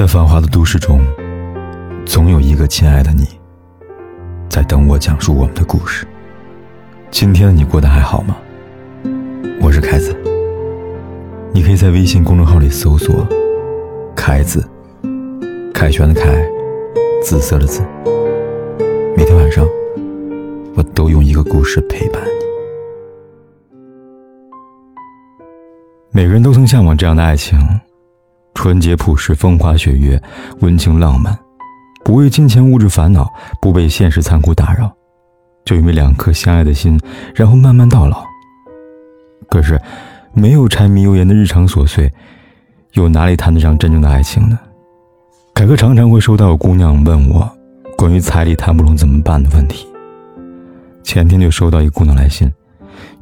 在繁华的都市中，总有一个亲爱的你，在等我讲述我们的故事。今天的你过得还好吗？我是凯子，你可以在微信公众号里搜索“凯子”，凯旋的凯，紫色的紫。每天晚上，我都用一个故事陪伴你。每个人都曾向往这样的爱情。纯洁朴实，风花雪月，温情浪漫，不为金钱物质烦恼，不被现实残酷打扰，就因为两颗相爱的心，然后慢慢到老。可是，没有柴米油盐的日常琐碎，又哪里谈得上真正的爱情呢？凯哥常常会收到有姑娘问我关于彩礼谈不拢怎么办的问题。前天就收到一姑娘来信，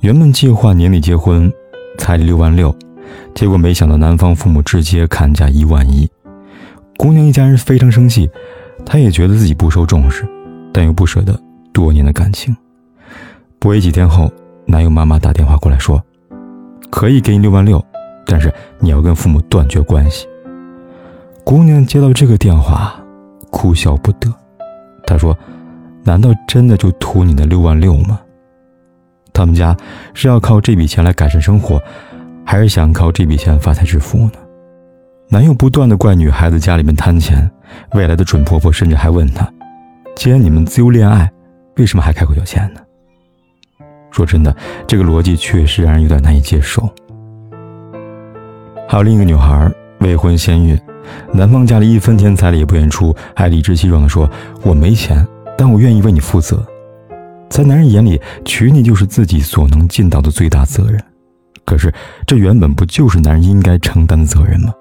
原本计划年底结婚，彩礼六万六。结果没想到男方父母直接砍价一万一，姑娘一家人非常生气，她也觉得自己不受重视，但又不舍得多年的感情。不为几天后，男友妈妈打电话过来说，可以给你六万六，但是你要跟父母断绝关系。姑娘接到这个电话，哭笑不得。她说：“难道真的就图你的六万六吗？他们家是要靠这笔钱来改善生活。”还是想靠这笔钱发财致富呢？男友不断的怪女孩子家里面贪钱，未来的准婆婆甚至还问他：“既然你们自由恋爱，为什么还开口要钱呢？”说真的，这个逻辑确实让人有点难以接受。还有另一个女孩未婚先孕，男方家里一分钱彩礼也不愿出，还理直气壮的说：“我没钱，但我愿意为你负责。”在男人眼里，娶你就是自己所能尽到的最大责任。可是，这原本不就是男人应该承担的责任吗？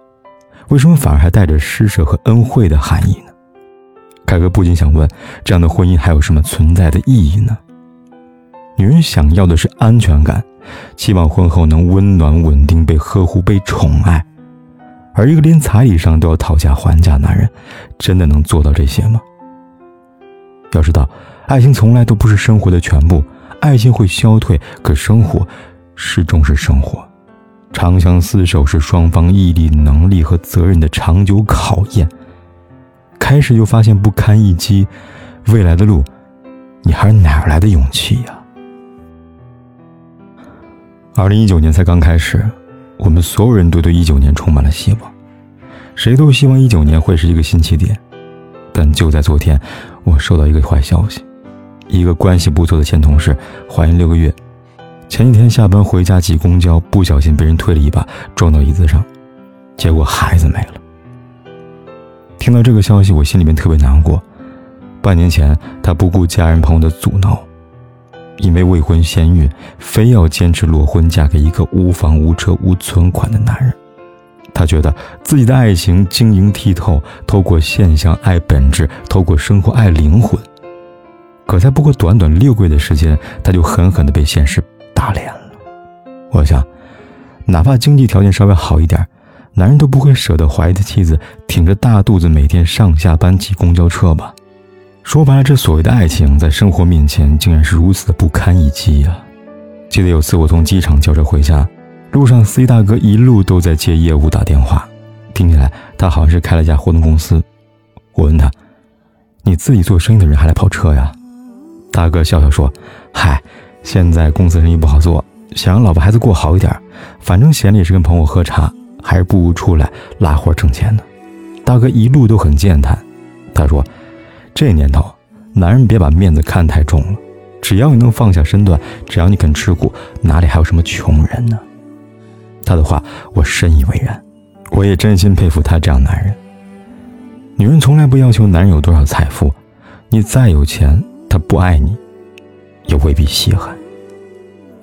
为什么反而还带着施舍和恩惠的含义呢？凯哥不禁想问：这样的婚姻还有什么存在的意义呢？女人想要的是安全感，期望婚后能温暖、稳定、被呵护、被宠爱，而一个连彩礼上都要讨价还价的男人，真的能做到这些吗？要知道，爱情从来都不是生活的全部，爱情会消退，可生活。始终是生活，长相厮守是双方毅力、能力和责任的长久考验。开始就发现不堪一击，未来的路，你还是哪来的勇气呀？二零一九年才刚开始，我们所有人都对一九年充满了希望，谁都希望一九年会是一个新起点。但就在昨天，我收到一个坏消息：一个关系不错的前同事怀孕六个月。前几天下班回家挤公交，不小心被人推了一把，撞到椅子上，结果孩子没了。听到这个消息，我心里面特别难过。半年前，她不顾家人朋友的阻挠，因为未婚先孕，非要坚持裸婚，嫁给一个无房无车无存款的男人。她觉得自己的爱情晶莹剔透，透过现象爱本质，透过生活爱灵魂。可才不过短短六个月的时间，她就狠狠的被现实。打脸了，我想，哪怕经济条件稍微好一点，男人都不会舍得怀疑的妻子挺着大肚子每天上下班挤公交车吧？说白了，这所谓的爱情，在生活面前竟然是如此的不堪一击呀！记得有次我从机场叫车回家，路上 C 大哥一路都在接业务打电话，听起来他好像是开了家活动公司。我问他：“你自己做生意的人还来跑车呀？”大哥笑笑说：“嗨。”现在公司生意不好做，想让老婆孩子过好一点，反正闲着也是跟朋友喝茶，还是不如出来拉活挣钱呢。大哥一路都很健谈，他说：“这年头，男人别把面子看太重了，只要你能放下身段，只要你肯吃苦，哪里还有什么穷人呢？”他的话我深以为然，我也真心佩服他这样男人。女人从来不要求男人有多少财富，你再有钱，他不爱你。也未必稀罕，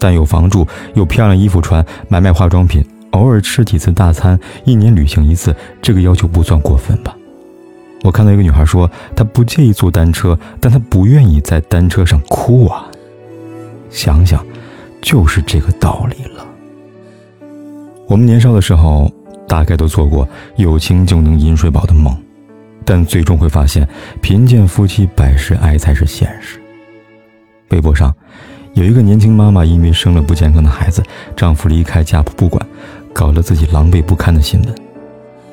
但有房住、有漂亮衣服穿、买买化妆品、偶尔吃几次大餐、一年旅行一次，这个要求不算过分吧？我看到一个女孩说，她不介意坐单车，但她不愿意在单车上哭啊。想想，就是这个道理了。我们年少的时候，大概都做过有情就能饮水饱的梦，但最终会发现，贫贱夫妻百事哀才是现实。微博上，有一个年轻妈妈因为生了不健康的孩子，丈夫离开家不不管，搞得自己狼狈不堪的新闻。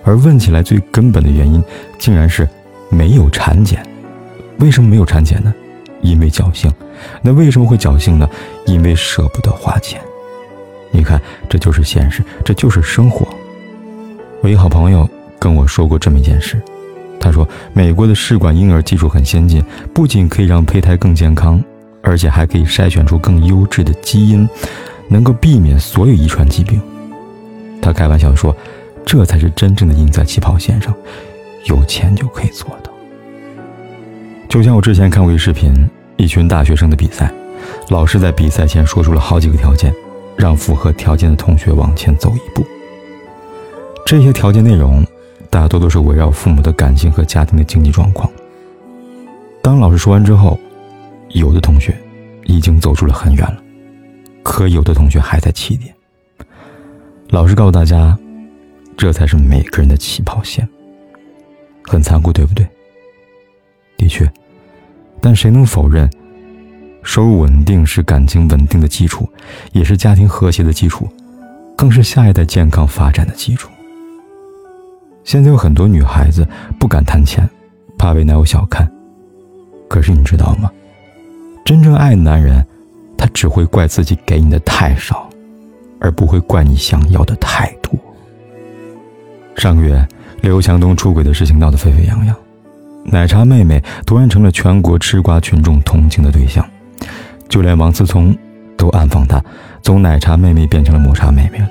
而问起来最根本的原因，竟然是没有产检。为什么没有产检呢？因为侥幸。那为什么会侥幸呢？因为舍不得花钱。你看，这就是现实，这就是生活。我一好朋友跟我说过这么一件事，他说，美国的试管婴儿技术很先进，不仅可以让胚胎更健康，而且还可以筛选出更优质的基因，能够避免所有遗传疾病。他开玩笑说，这才是真正的赢在起跑线上，有钱就可以做到。就像我之前看过一视频，一群大学生的比赛，老师在比赛前说出了好几个条件，让符合条件的同学往前走一步。这些条件内容大多都是围绕父母的感情和家庭的经济状况。当老师说完之后，有的同学已经走出了很远了，可有的同学还在起点。老师告诉大家，这才是每个人的起跑线。很残酷，对不对？的确。但谁能否认，收入稳定是感情稳定的基础，也是家庭和谐的基础，更是下一代健康发展的基础。现在有很多女孩子不敢谈钱，怕被男友小看。可是你知道吗？真正爱的男人，他只会怪自己给你的太少，而不会怪你想要的太多。上个月，刘强东出轨的事情闹得沸沸扬扬。奶茶妹妹突然成了全国吃瓜群众同情的对象，就连王思聪都暗讽她从奶茶妹妹变成了抹茶妹妹了。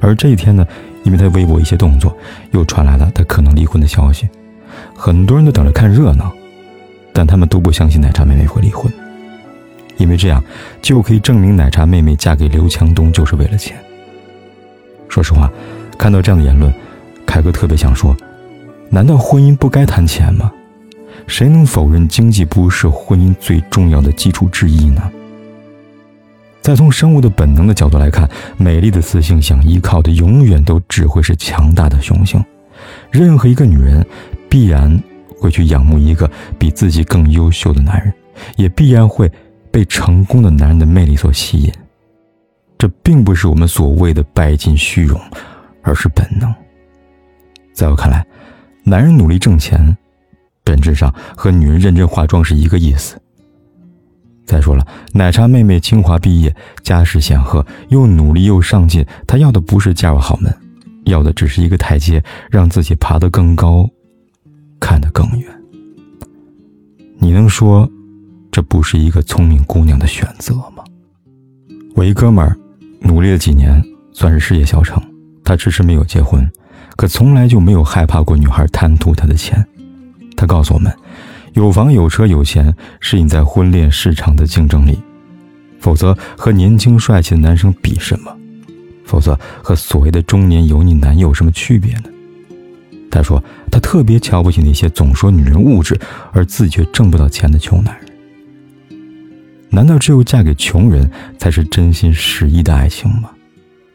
而这一天呢，因为她微博一些动作，又传来了她可能离婚的消息，很多人都等着看热闹，但他们都不相信奶茶妹妹会离婚，因为这样就可以证明奶茶妹妹嫁给刘强东就是为了钱。说实话，看到这样的言论，凯哥特别想说。难道婚姻不该谈钱吗？谁能否认经济不是婚姻最重要的基础之一呢？再从生物的本能的角度来看，美丽的雌性想依靠的永远都只会是强大的雄性。任何一个女人，必然会去仰慕一个比自己更优秀的男人，也必然会被成功的男人的魅力所吸引。这并不是我们所谓的拜金虚荣，而是本能。在我看来。男人努力挣钱，本质上和女人认真化妆是一个意思。再说了，奶茶妹妹清华毕业，家世显赫，又努力又上进，她要的不是嫁入豪门，要的只是一个台阶，让自己爬得更高，看得更远。你能说，这不是一个聪明姑娘的选择吗？我一哥们儿，努力了几年，算是事业小成，他迟迟没有结婚。可从来就没有害怕过女孩贪图他的钱。他告诉我们，有房有车有钱是你在婚恋市场的竞争力，否则和年轻帅气的男生比什么？否则和所谓的中年油腻男有什么区别呢？他说，他特别瞧不起那些总说女人物质而自己却挣不到钱的穷男人。难道只有嫁给穷人才是真心实意的爱情吗？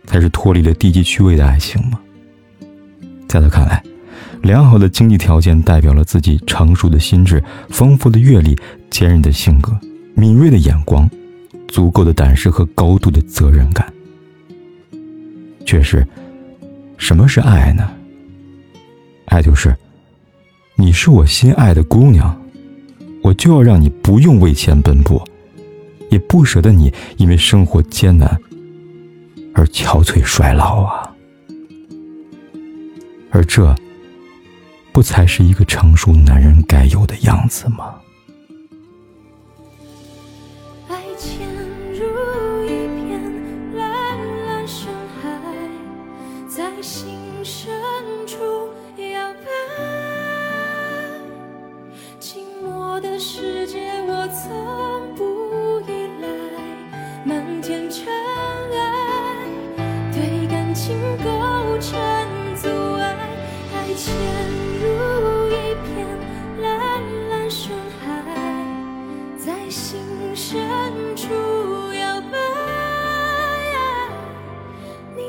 才是脱离了低级趣味的爱情吗？在他看来，良好的经济条件代表了自己成熟的心智、丰富的阅历、坚韧的性格、敏锐的眼光、足够的胆识和高度的责任感。确实，什么是爱呢？爱就是，你是我心爱的姑娘，我就要让你不用为钱奔波，也不舍得你因为生活艰难而憔悴衰老啊。而这，不才是一个成熟男人该有的样子吗？爱潜入一片蓝蓝深海，在心深处摇摆。静默的世界，我从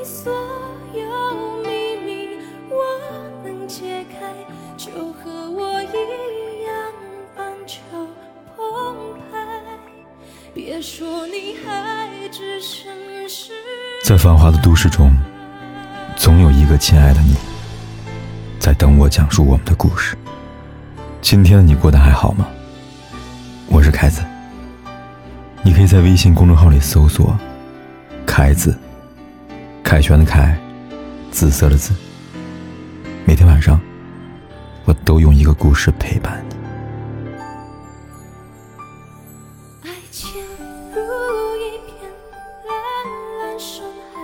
所有秘密我能解开，就和我一样。别说你还置身事在繁华的都市中，总有一个亲爱的你。在等我讲述我们的故事。今天的你过得还好吗？我是凯子，你可以在微信公众号里搜索“凯子”，凯旋的凯，紫色的紫。每天晚上，我都用一个故事陪伴你。爱潜入一片蓝蓝深海，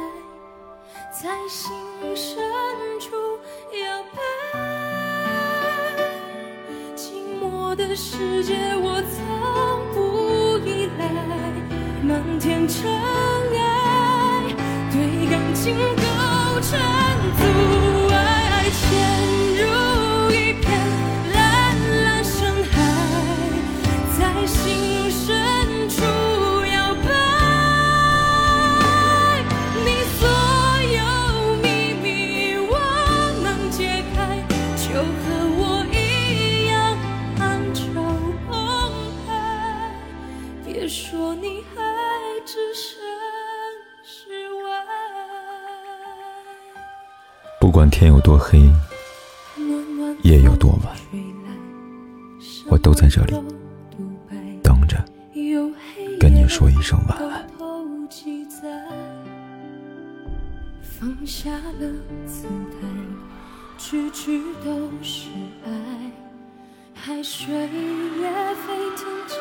在心深处摇摆。寂寞的世界，我从不依赖，漫天尘，情构成阻碍。爱管天有多黑，夜有多晚，我都在这里等着跟你说一声晚安。放下了姿态，句句都是爱，海水也沸腾起